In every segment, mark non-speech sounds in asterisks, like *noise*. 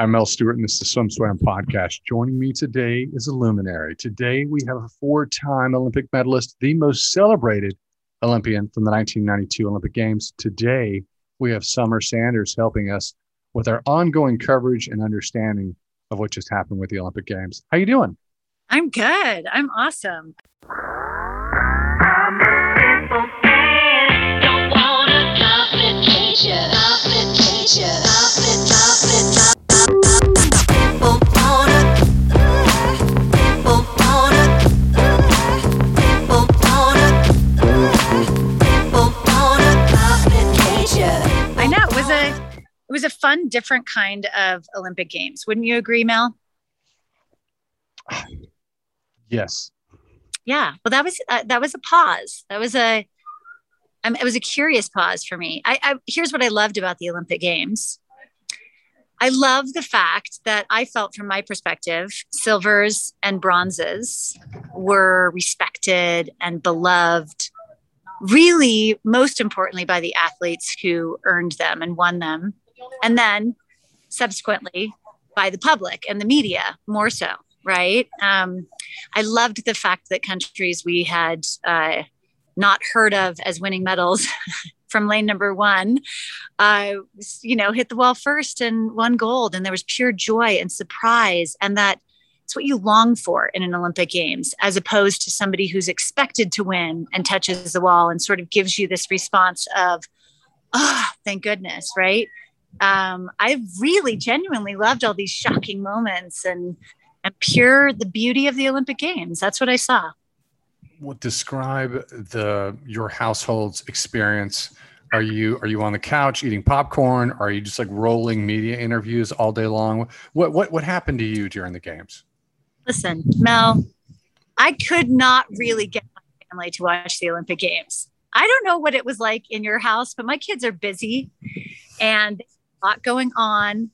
I'm Mel Stewart, and this is the Swim Swam podcast. Joining me today is a luminary. Today, we have a four time Olympic medalist, the most celebrated Olympian from the 1992 Olympic Games. Today, we have Summer Sanders helping us with our ongoing coverage and understanding of what just happened with the Olympic Games. How are you doing? I'm good. I'm awesome. It was a fun, different kind of Olympic Games. Wouldn't you agree, Mel? Yes. Yeah. Well, that was uh, that was a pause. That was a um, it was a curious pause for me. I, I here's what I loved about the Olympic Games. I love the fact that I felt, from my perspective, silvers and bronzes were respected and beloved, really, most importantly, by the athletes who earned them and won them. And then subsequently by the public and the media, more so, right? Um, I loved the fact that countries we had uh, not heard of as winning medals *laughs* from lane number one, uh, you know, hit the wall first and won gold. And there was pure joy and surprise. And that it's what you long for in an Olympic Games, as opposed to somebody who's expected to win and touches the wall and sort of gives you this response of, oh, thank goodness, right? Um, I really genuinely loved all these shocking moments and and pure the beauty of the Olympic Games. That's what I saw. What describe the your household's experience. Are you are you on the couch eating popcorn? Are you just like rolling media interviews all day long? What what what happened to you during the games? Listen mel i could not really get my family to watch the olympic games. I don't know what it was like in your house but my kids are busy and lot going on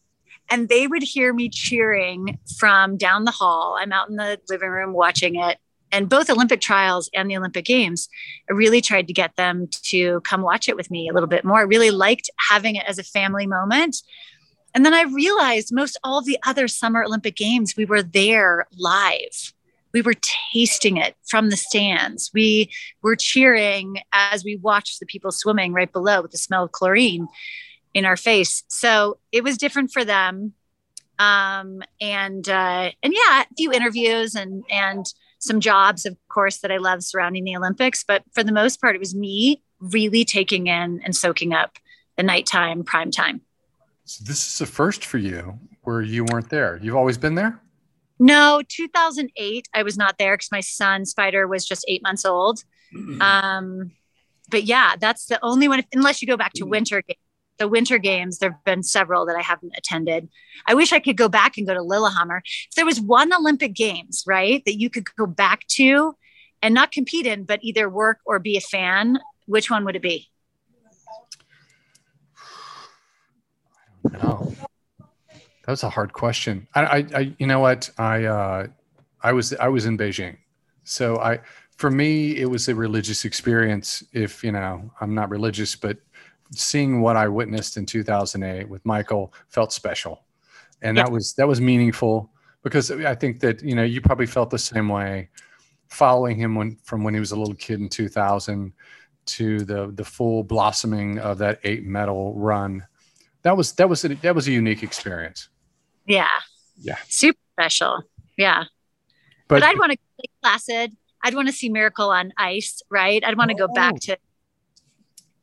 and they would hear me cheering from down the hall i'm out in the living room watching it and both Olympic trials and the Olympic Games, I really tried to get them to come watch it with me a little bit more. I really liked having it as a family moment. And then I realized most all the other Summer Olympic Games, we were there live. We were tasting it from the stands. We were cheering as we watched the people swimming right below with the smell of chlorine in our face. So it was different for them. Um, and uh, and yeah, a few interviews and and some jobs, of course, that I love surrounding the Olympics. But for the most part, it was me really taking in and soaking up the nighttime prime time. So this is a first for you where you weren't there. You've always been there? No, 2008, I was not there because my son Spider was just eight months old. Mm-hmm. Um, but yeah, that's the only one, unless you go back to mm. winter games the winter games, there have been several that I haven't attended. I wish I could go back and go to Lillehammer. If there was one Olympic Games, right, that you could go back to and not compete in, but either work or be a fan, which one would it be? I don't know. That was a hard question. I, I, I you know what? I, uh, I was, I was in Beijing, so I, for me, it was a religious experience. If you know, I'm not religious, but seeing what I witnessed in 2008 with Michael felt special, and that was that was meaningful because I think that you know you probably felt the same way, following him when from when he was a little kid in 2000 to the the full blossoming of that eight medal run. That was that was a, that was a unique experience. Yeah. Yeah. Super special. Yeah. But, but I'd want to placid. I'd want to see Miracle on Ice, right? I'd want to go back oh. to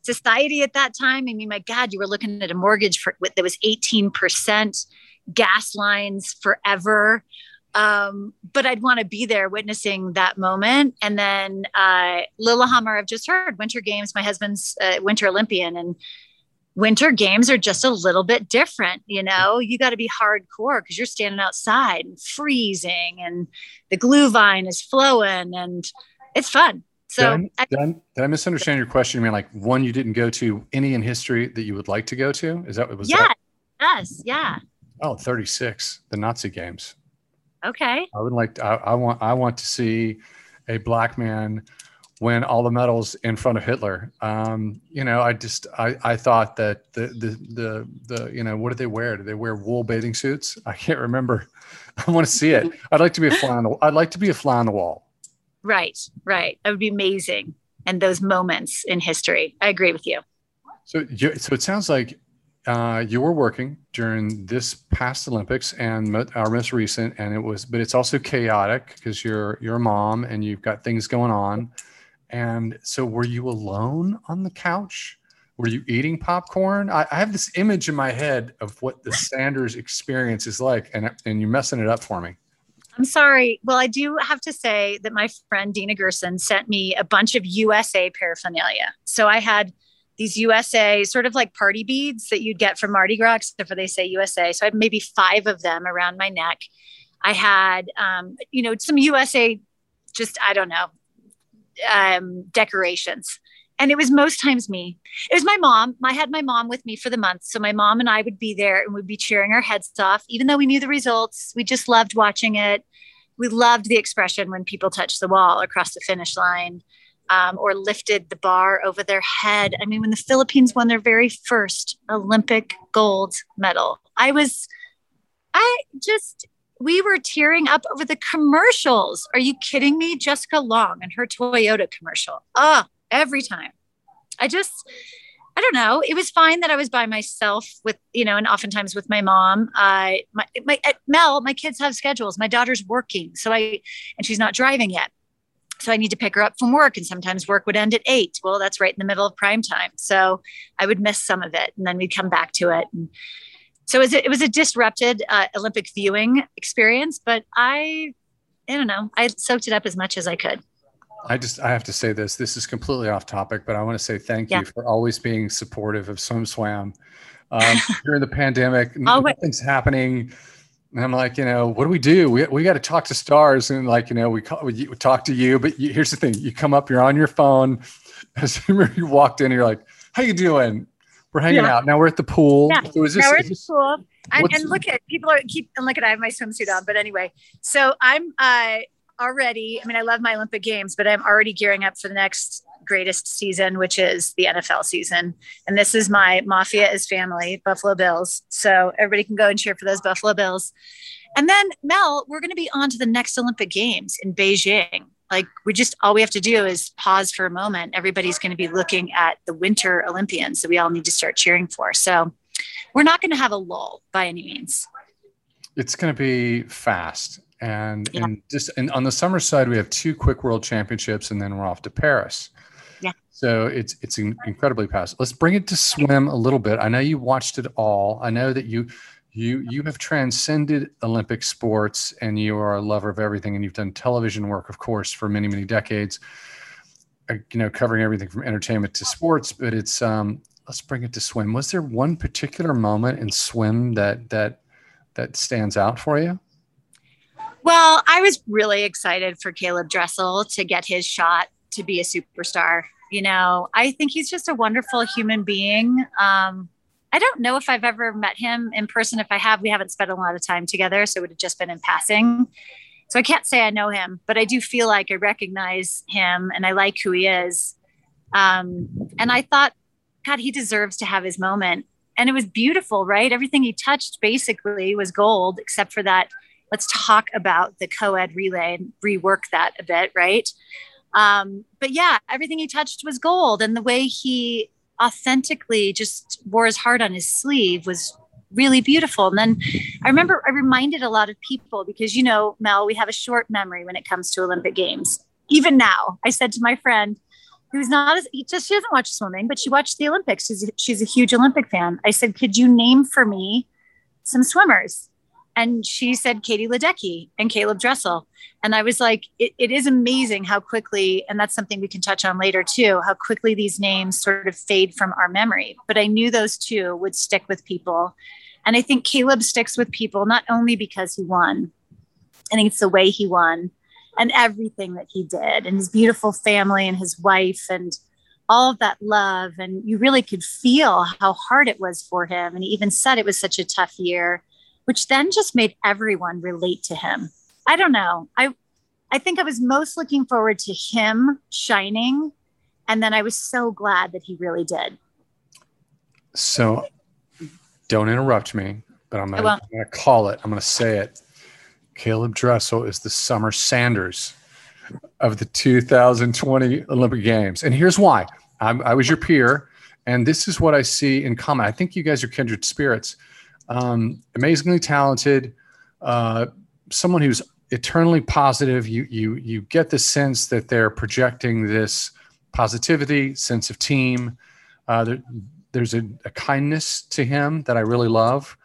society at that time. I mean, my God, you were looking at a mortgage for that was 18%, gas lines forever. Um, but I'd want to be there witnessing that moment. And then uh, Lillehammer, I've just heard Winter Games. My husband's uh, Winter Olympian, and Winter Games are just a little bit different. You know, you got to be hardcore because you're standing outside and freezing, and the glühwein is flowing, and it's fun. So did I, did, I, did I, misunderstand your question? You mean like one you didn't go to any in history that you would like to go to? Is that what was yeah, that? yes, yeah. Oh, 36, the Nazi games. Okay. I would like to, I, I want I want to see a black man win all the medals in front of Hitler. Um, you know, I just I, I thought that the, the the the you know what did they wear? Did they wear wool bathing suits? I can't remember. *laughs* I want to see it. I'd like to be a fly on the I'd like to be a fly on the wall. Right, right. That would be amazing. And those moments in history. I agree with you. So, so it sounds like uh, you were working during this past Olympics and our most recent, and it was, but it's also chaotic because you're you're a mom and you've got things going on. And so, were you alone on the couch? Were you eating popcorn? I, I have this image in my head of what the Sanders experience is like, and and you're messing it up for me. I'm sorry. Well, I do have to say that my friend Dina Gerson sent me a bunch of USA paraphernalia. So I had these USA sort of like party beads that you'd get from Mardi Gras, except they say USA. So I had maybe five of them around my neck. I had, um, you know, some USA, just I don't know, um, decorations. And it was most times me. It was my mom. I had my mom with me for the month. So my mom and I would be there and we'd be cheering our heads off, even though we knew the results. We just loved watching it. We loved the expression when people touched the wall across the finish line um, or lifted the bar over their head. I mean, when the Philippines won their very first Olympic gold medal, I was, I just, we were tearing up over the commercials. Are you kidding me? Jessica Long and her Toyota commercial. Oh, every time. I just, I don't know. It was fine that I was by myself with, you know, and oftentimes with my mom. I, my, my, Mel, my kids have schedules. My daughter's working. So I, and she's not driving yet so I need to pick her up from work, and sometimes work would end at eight. Well, that's right in the middle of prime time, so I would miss some of it, and then we'd come back to it. And so it was a, it was a disrupted uh, Olympic viewing experience, but I, I don't know, I soaked it up as much as I could. I just I have to say this. This is completely off topic, but I want to say thank yeah. you for always being supportive of Swim Swam um, *laughs* during the pandemic. oh, nothing's happening and I'm like, you know, what do we do? We, we got to talk to stars. And like, you know, we, call, we, we talk to you, but you, here's the thing. You come up, you're on your phone. *laughs* As you walked in, you're like, how you doing? We're hanging yeah. out. Now we're at the pool. Yeah. So is this, now we're at the pool. And, and, look at people are keep and look at I have my swimsuit on. But anyway, so I'm uh already, I mean, I love my Olympic games, but I'm already gearing up for the next greatest season, which is the NFL season. And this is my Mafia is family, Buffalo Bills. So everybody can go and cheer for those Buffalo Bills. And then, Mel, we're going to be on to the next Olympic Games in Beijing. Like, we just, all we have to do is pause for a moment. Everybody's going to be looking at the Winter Olympians that we all need to start cheering for. So we're not going to have a lull by any means. It's going to be fast. And, yeah. and just and on the summer side, we have two quick world championships, and then we're off to Paris. Yeah. So it's it's incredibly fast. Let's bring it to swim a little bit. I know you watched it all. I know that you you you have transcended Olympic sports and you are a lover of everything and you've done television work, of course, for many many decades. Uh, you know, covering everything from entertainment to sports. But it's um, let's bring it to swim. Was there one particular moment in swim that that that stands out for you? Well, I was really excited for Caeleb Dressel to get his shot to be a superstar. You know, I think he's just a wonderful human being. Um, I don't know if I've ever met him in person. If I have, we haven't spent a lot of time together. So it would have just been in passing. So I can't say I know him, but I do feel like I recognize him and I like who he is. Um, and I thought, God, he deserves to have his moment. And it was beautiful, right? Everything he touched basically was gold, except for that. Let's talk about the co ed relay and rework that a bit, right? Um, but yeah, everything he touched was gold. And the way he authentically just wore his heart on his sleeve was really beautiful. And then I remember I reminded a lot of people because, you know, Mel, we have a short memory when it comes to Olympic Games. Even now, I said to my friend, who's not as he just she doesn't watch swimming, but she watched the Olympics. She's, she's a huge Olympic fan. I said, could you name for me some swimmers? And she said Katie Ledecky and Caeleb Dressel. And I was like, it, it is amazing how quickly, and that's something we can touch on later too, how quickly these names sort of fade from our memory. But I knew those two would stick with people. And I think Caeleb sticks with people not only because he won, I think it's the way he won and everything that he did, and his beautiful family and his wife, and all of that love. And you really could feel how hard it was for him. And he even said it was such a tough year which then just made everyone relate to him. I don't know. I I think I was most looking forward to him shining. And then I was so glad that he really did. So don't interrupt me, but I'm going to call it. I'm going to say it. Caeleb Dressel is the Summer Sanders of the 2020 Olympic Games. And here's why I'm, i was your peer, and this is what I see in common. I think you guys are kindred spirits. Um, amazingly talented, uh, someone who's eternally positive. You, you, you get the sense that they're projecting this positivity, sense of team. Uh, there, there's a, a kindness to him that I really love.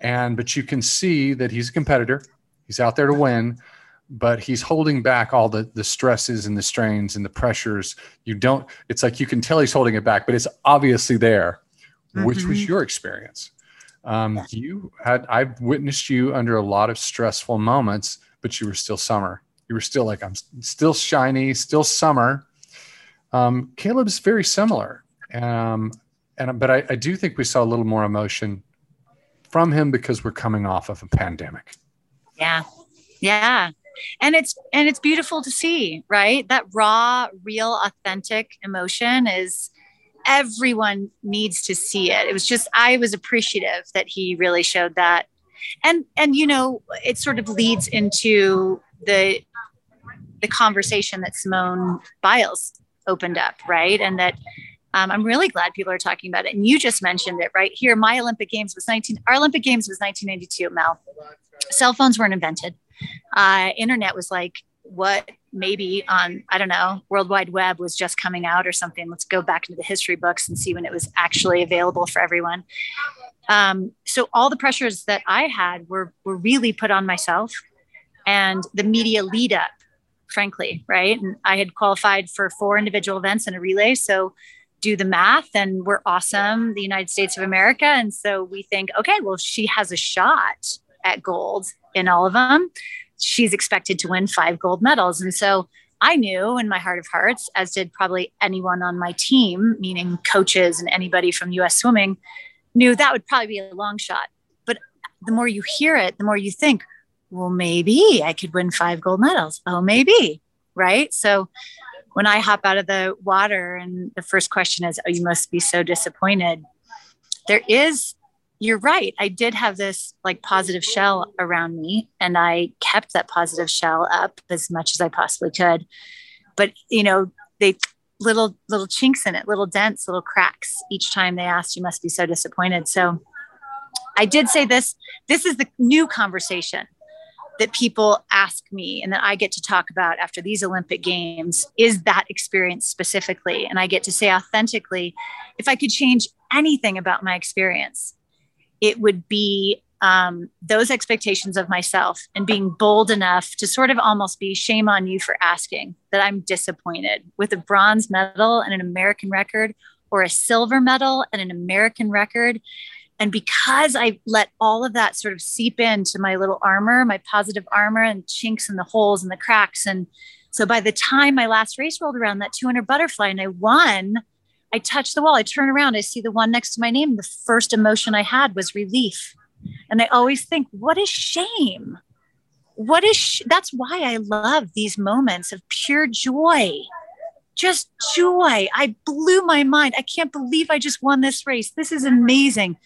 And, but you can see that he's a competitor. He's out there to win but he's holding back all the the stresses and the strains and the pressures you don't it's like you can tell he's holding it back but it's obviously there mm-hmm. which was mm-hmm. your experience um, you had i've witnessed you under a lot of stressful moments but you were still summer. You were still like i'm still shiny still summer. Um, caeleb's very similar. Um, and but I, I do think we saw a little more emotion from him because we're coming off of a pandemic. Yeah. Yeah. And it's and it's beautiful to see right? That raw real authentic emotion is everyone needs to see it. It was just i was appreciative that he really showed that. And and you know it sort of leads into the the conversation that simone biles opened up right? And that um, i'm really glad people are talking about it. And you just mentioned it right? Here my olympic games was 19 our olympic games was 1992 mel. Cell phones weren't invented. Uh, internet was like what maybe on i don't know world wide web was just coming out or something. Let's go back into the history books and see when it was actually available for everyone. Um, so all the pressures that i had were were really put on myself and the media lead up frankly right? And i had qualified for four individual events and a relay. So do the math and we're awesome the united states of america. And so we think okay well she has a shot at gold in all of them, she's expected to win five gold medals. And so I knew in my heart of hearts, as did probably anyone on my team, meaning coaches and anybody from US swimming, knew that would probably be a long shot. But the more you hear it, the more you think, well, maybe I could win five gold medals. Oh, maybe. Right. So when I hop out of the water and the first question is, oh, you must be so disappointed. There is you're right. I did have this like positive shell around me, and I kept that positive shell up as much as I possibly could. But you know, they little little chinks in it, little dents, little cracks each time they asked. You must be so disappointed. So I did say this. This is the new conversation that people ask me and that I get to talk about after these Olympic Games is that experience specifically. And I get to say authentically, if I could change anything about my experience, it would be um, those expectations of myself and being bold enough to sort of almost be shame on you for asking that I'm disappointed with a bronze medal and an American record or a silver medal and an American record. And because I let all of that sort of seep into my little armor, my positive armor and chinks and the holes and the cracks. And so by the time my last race rolled around, that 200 butterfly and I won, I touch the wall, I turn around, I see the one next to my name. The first emotion I had was relief. And I always think, what a shame. What is sh- that's why I love these moments of pure joy. Just joy. I blew my mind. I can't believe I just won this race. This is amazing.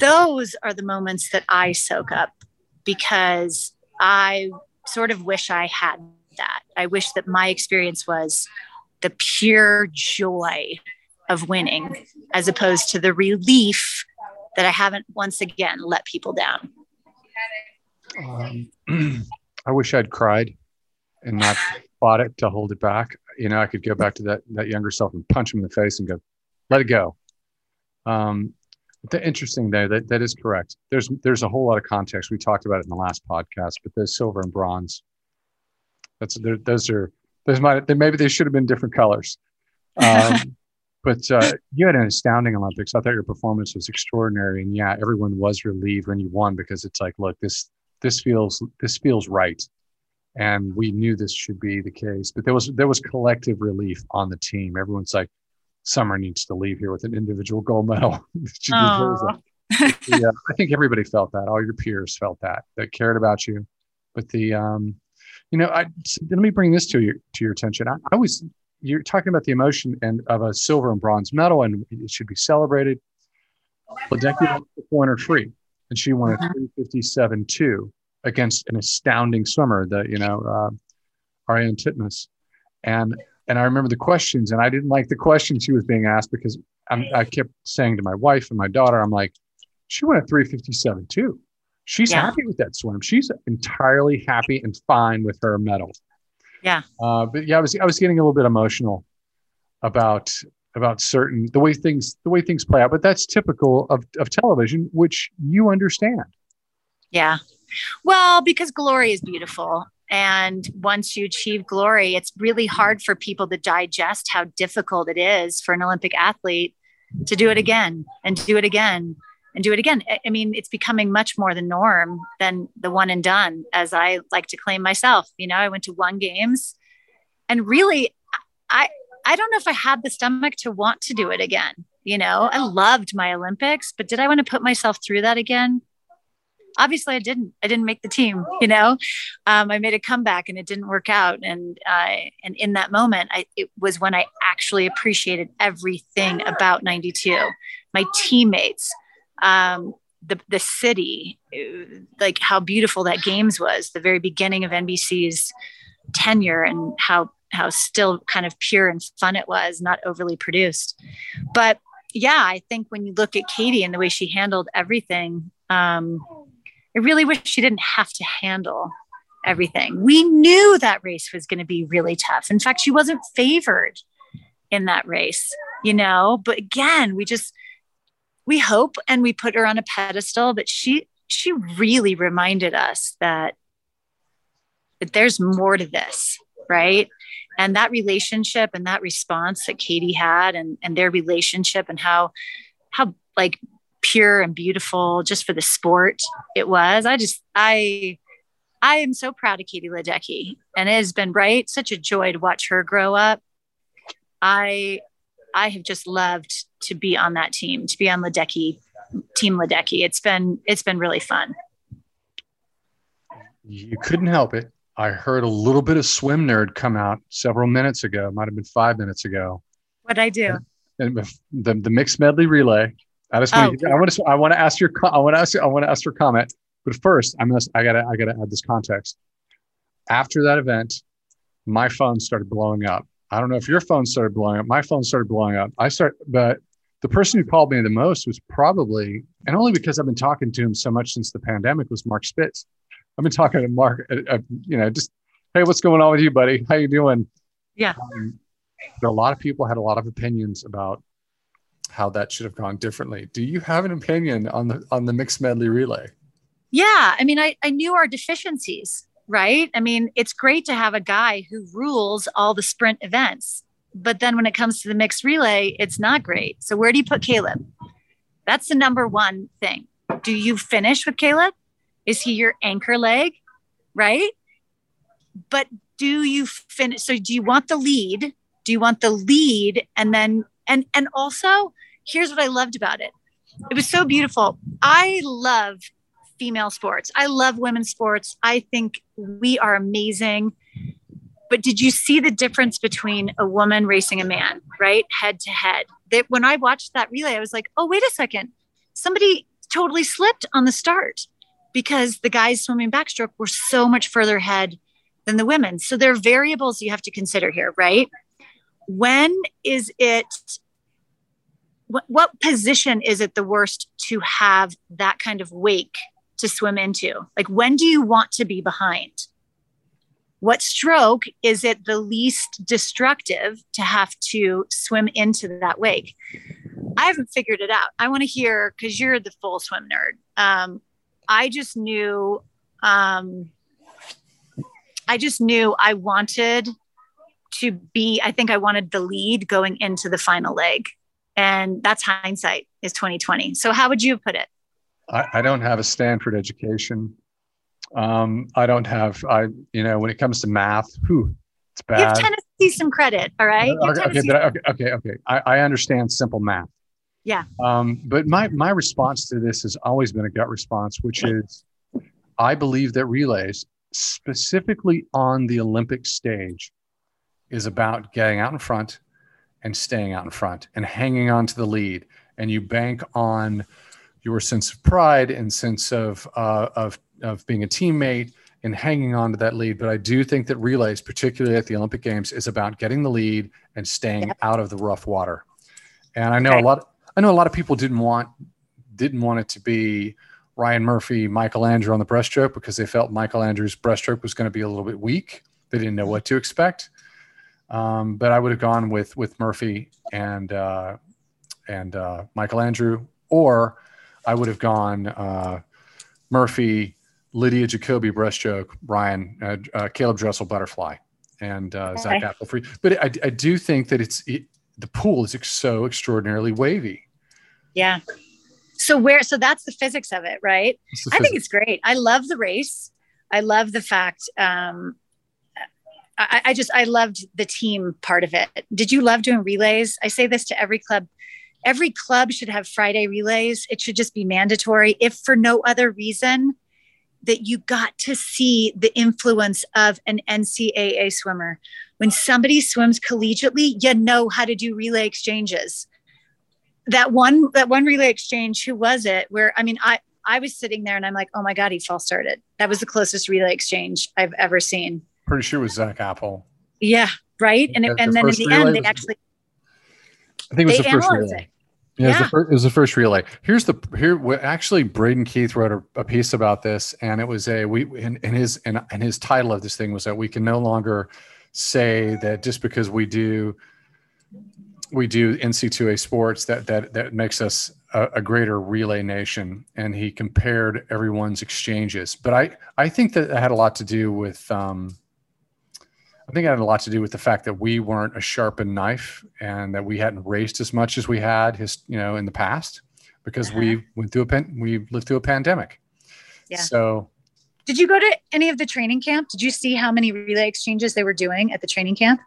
Those are the moments that I soak up because I sort of wish I had that. I wish that my experience was the pure joy of winning as opposed to the relief that I haven't once again let people down. Um, *clears throat* I wish I'd cried and not fought it to hold it back. You know, I could go back to that that younger self and punch him in the face and go, "Let it go." Um, the interesting there that that is correct. There's there's a whole lot of context. We talked about it in the last podcast, but the silver and bronze. That's those are those might maybe they should have been different colors. Um, *laughs* but uh, you had an astounding Olympics. I thought your performance was extraordinary, and yeah, everyone was relieved when you won because it's like, look, this this feels this feels right, and we knew this should be the case. But there was there was collective relief on the team. Everyone's like, Summer needs to leave here with an individual gold medal. *laughs* yeah, I think everybody felt that. All your peers felt that that cared about you. But the um, you know, I, let me bring this to your to your attention. I, I was you're talking about the emotion and of a silver and bronze medal, and it should be celebrated. Ledecky won the 400 free, and she won a Mhm. 357.2 against an astounding swimmer, the you know uh, Ariarne Titmus, and and I remember the questions, and I didn't like the questions she was being asked because I'm, I kept saying to my wife and my daughter, I'm like, she won a 357.2. She's Yeah. happy with that swim. She's entirely happy and fine with her medal. Yeah. Uh, but yeah, I was I was getting a little bit emotional about about certain the way things the way things play out. But that's typical of of television, which you understand. Yeah. Well, because glory is beautiful. And once you achieve glory, it's really hard for people to digest how difficult it is for an Olympic athlete to do it again and do it again and do it again. I- mean, it's becoming much more the norm than the one and done, as I like to claim myself. You know, I went to one games and really, I, I don't know if I had the stomach to want to do it again. You know, I loved my Olympics, but did I want to put myself through that again? obviously I didn't. I didn't make the team. You know, um, I made a comeback and it didn't work out. And uh, and in that moment, I, it was when I actually appreciated everything about '92. My teammates, um, the the city, like how beautiful that games was. The very beginning of NBC's tenure and how how still kind of pure and fun it was, not overly produced. But yeah, I think when you look at Katie and the way she handled everything. Um, I really wish she didn't have to handle everything. We knew that race was going to be really tough. In fact, she wasn't favored in that race, you know, but again, we just we hope and we put her on a pedestal, but she she really reminded us that that there's more to this, right? And that relationship and that response that Katie had and and their relationship and how how like pure and beautiful just for the sport it was. I just I I am so proud of Katie Ledecky, and it has been right such a joy to watch her grow up. I I have just loved to be on that team, to be on Ledecky, Team Ledecky. It's been it's been really fun. You couldn't help it. I heard a little bit of swim nerd come out several minutes ago. Might have been five minutes ago. What I do? And the the, the mixed medley relay. I just want Oh. to, I want to I want to ask your I want to ask you, I want to ask your comment. But first, I'm gonna I gotta I gotta add this context. After that event, my phone started blowing up. I don't know if your phone started blowing up. My phone started blowing up. I start, but the person who called me the most was probably, and only because I've been talking to him so much since the pandemic, was Mark Spitz. I've been talking to Mark, uh, uh, you know, just hey, what's going on with you, buddy? How you doing? Yeah. Um, but a lot of people had a lot of opinions about how that should have gone differently. Do you have an opinion on the on the mixed medley relay? Yeah, I mean, I, I knew our deficiencies, right? I mean, it's great to have a guy who rules all the sprint events, but then when it comes to the mixed relay, it's not great. So where do you put Caeleb? That's the number one thing. Do you finish with Caeleb? Is he your anchor leg? Right? But do you finish? So do you want the lead? Do you want the lead? And then, and, and also, here's what I loved about it. It was so beautiful. I love female sports. I love women's sports. I think we are amazing. But did you see the difference between a woman racing a man, right? Head to head. That when I watched that relay, I was like, oh, wait a second. Somebody totally slipped on the start because the guys swimming backstroke were so much further ahead than the women. So there are variables you have to consider here, right? When is it what, position is it the worst to have that kind of wake to swim into? Like, when do you want to be behind? What stroke is it the least destructive to have to swim into that wake? I haven't figured it out. I want to hear because you're the full swim nerd. Um, I just knew, um, I just knew I wanted to be. I think I wanted the lead going into the final leg and that's hindsight is 2020 so how would you put it I, I don't have a Stanford education. Um, I don't have, I, you know, when it comes to math, whew, it's bad. give tennessee some credit all right okay, okay, but I- okay, okay, okay. I, I understand simple math. Yeah. Um, but my my response to this has always been a gut response, which is, I believe that relays specifically on the Olympic stage is about getting out in front and staying out in front and hanging on to the lead. And you bank on your sense of pride and sense of, uh, of, of being a teammate and hanging on to that lead. But I do think that relays, particularly at the Olympic Games, is about getting the lead and staying yep. out of the rough water. And I know okay. a lot. I know a lot of people didn't want didn't want it to be Ryan Murphy, Michael Andrew on the breaststroke because they felt Michael Andrew's breaststroke was going to be a little bit weak. They didn't know what to expect. Um, but I would have gone with with Murphy and uh, and uh, Michael Andrew, or I would have gone uh, Murphy, Lydia Jacoby breaststroke, Ryan, uh, uh, Caeleb Dressel butterfly, and uh, okay. Zach Apple free. But I, I do think that it's it, the pool is so extraordinarily wavy. Yeah. So where? So that's the physics of it, right? I think it's great. I love the race. I love the fact. Um, I, I just I loved the team part of it. Did you love doing relays? I say this to every club. Every club should have Friday relays. It should just be mandatory, if for no other reason that you got to see the influence of an NCAA swimmer. When somebody swims collegiately, you know how to do relay exchanges. That one, that one relay exchange, who was it? Where I mean, I I was sitting there and I'm like, oh my god, he false started. That was the closest relay exchange I've ever seen. Pretty sure it was Zach Apple. Yeah, right. And and then in the end, they actually. I think it was the first relay. Yeah, yeah. It, was the first, it was the first relay. Here's the here. Actually, Braden Keith wrote a, a, piece about this, and it was a we and, and his and, and his title of this thing was that we can no longer say that just because we do we do NC2A sports that that that makes us a, a, greater relay nation. And he compared everyone's exchanges. But I I think that had a lot to do with um, I think it had a lot to do with the fact that we weren't a sharpened knife and that we hadn't raced as much as we had his you know in the past because uh-huh. we went through a pen we lived through a pandemic. Yeah. So did you go to any of the training camp? Did you see how many relay exchanges they were doing at the training camp?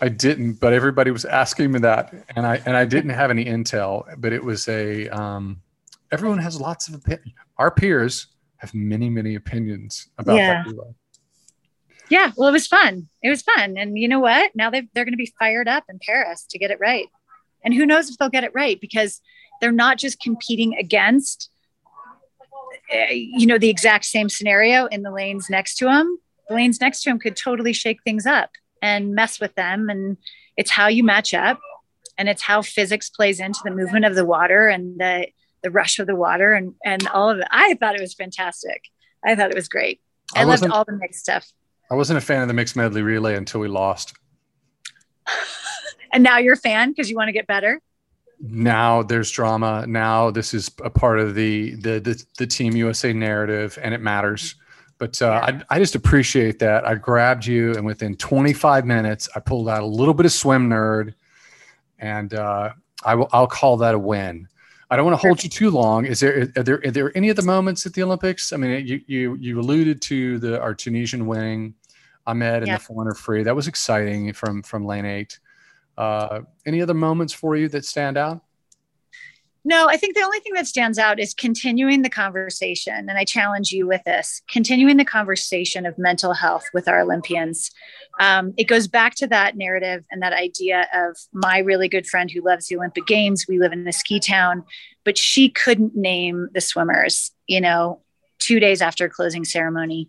I didn't, but everybody was asking me that, and I and I didn't have any intel. But it was a um, everyone has lots of opinions. Our peers have many many opinions about yeah. that relay. Yeah, well, it was fun. It was fun, and you know what? Now they they're going to be fired up in Paris to get it right, and who knows if they'll get it right because they're not just competing against Eh, you know, the exact same scenario in the lanes next to him, the lanes next to him could totally shake things up and mess with them. And it's how you match up and it's how physics plays into the movement of the water and the, the rush of the water and, and all of it. I thought it was fantastic. I thought it was great. I, I loved all the mixed stuff. I wasn't a fan of the mixed medley relay until we lost. *laughs* and now you're a fan because you want to get better? Now there's drama. Now this is a part of the the the, the team usa narrative and it matters. But uh, I, I just appreciate that. I grabbed you and within 25 minutes i pulled out a little bit of swim nerd and uh, I will, i'll call that a win. I don't want to hold you too long. Is there are there are there any of the moments at the olympics? I mean you you you alluded to the our tunisian winning ahmed and yeah. the 400 free that was exciting from from lane eight uh, any other moments for you that stand out? No, I think the only thing that stands out is continuing the conversation. And I challenge you with this continuing the conversation of mental health with our Olympians. Um, it goes back to that narrative and that idea of my really good friend who loves the Olympic Games. We live in a ski town, but she couldn't name the swimmers, you know, two days after closing ceremony.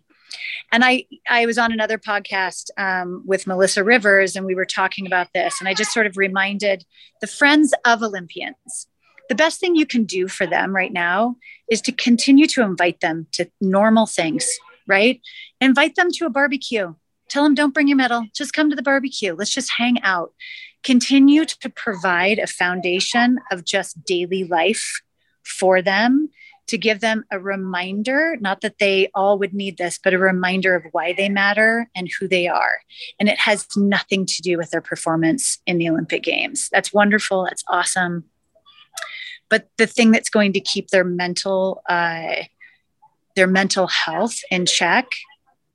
And I, I was on another podcast um, with Melissa Rivers, and we were talking about this. And I just sort of reminded the friends of Olympians the best thing you can do for them right now is to continue to invite them to normal things, right? Invite them to a barbecue. Tell them, don't bring your medal, just come to the barbecue. Let's just hang out. Continue to provide a foundation of just daily life for them to give them a reminder, not that they all would need this, but a reminder of why they matter and who they are. And it has nothing to do with their performance in the Olympic Games. That's wonderful. That's awesome. But the thing that's going to keep their mental, uh, their mental health in check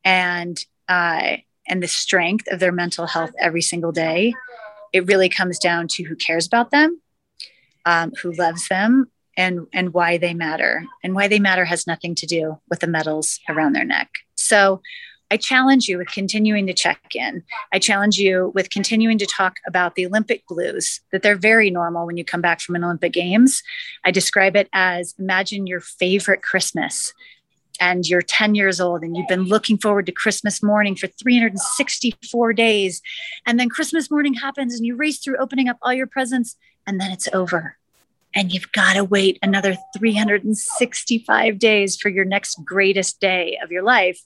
and, uh, and the strength of their mental health every single day, it really comes down to who cares about them, um, who loves them, and and why they matter and why they matter has nothing to do with the medals around their neck so I challenge you with continuing to check in. I challenge you with continuing to talk about the Olympic blues, that they're very normal when you come back from an Olympic Games. I describe it as imagine your favorite Christmas and you're 10 years old and you've been looking forward to Christmas morning for 364 days. And then Christmas morning happens and you race through opening up all your presents and then it's over. And you've got to wait another 365 days for your next greatest day of your life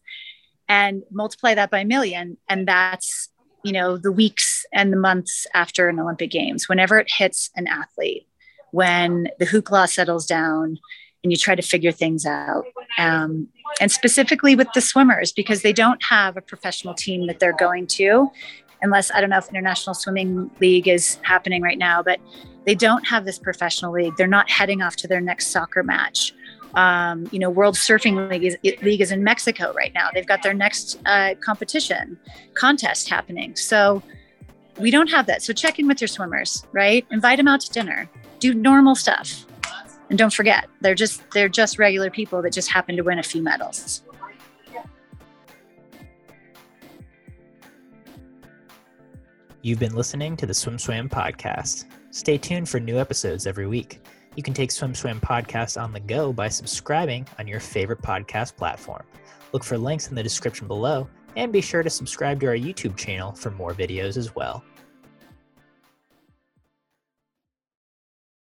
and multiply that by a million. And that's, you know, the weeks and the months after an Olympic Games, whenever it hits an athlete, when the hoopla settles down and you try to figure things out. Um, and specifically with the swimmers, because they don't have a professional team that they're going to, unless I don't know if International Swimming League is happening right now, but they don't have this professional league. They're not heading off to their next soccer match. Um, you know, World Surfing League is, League is in Mexico right now. They've got their next uh, competition contest happening. So we don't have that. So check in with your swimmers, right? Invite them out to dinner. Do normal stuff. And don't forget, they're just they're just regular people that just happen to win a few medals. You've been listening to the Swim Swam podcast. Stay tuned for new episodes every week. You can take Swim Swim podcast on the go by subscribing on your favorite podcast platform. Look for links in the description below and be sure to subscribe to our YouTube channel for more videos as well.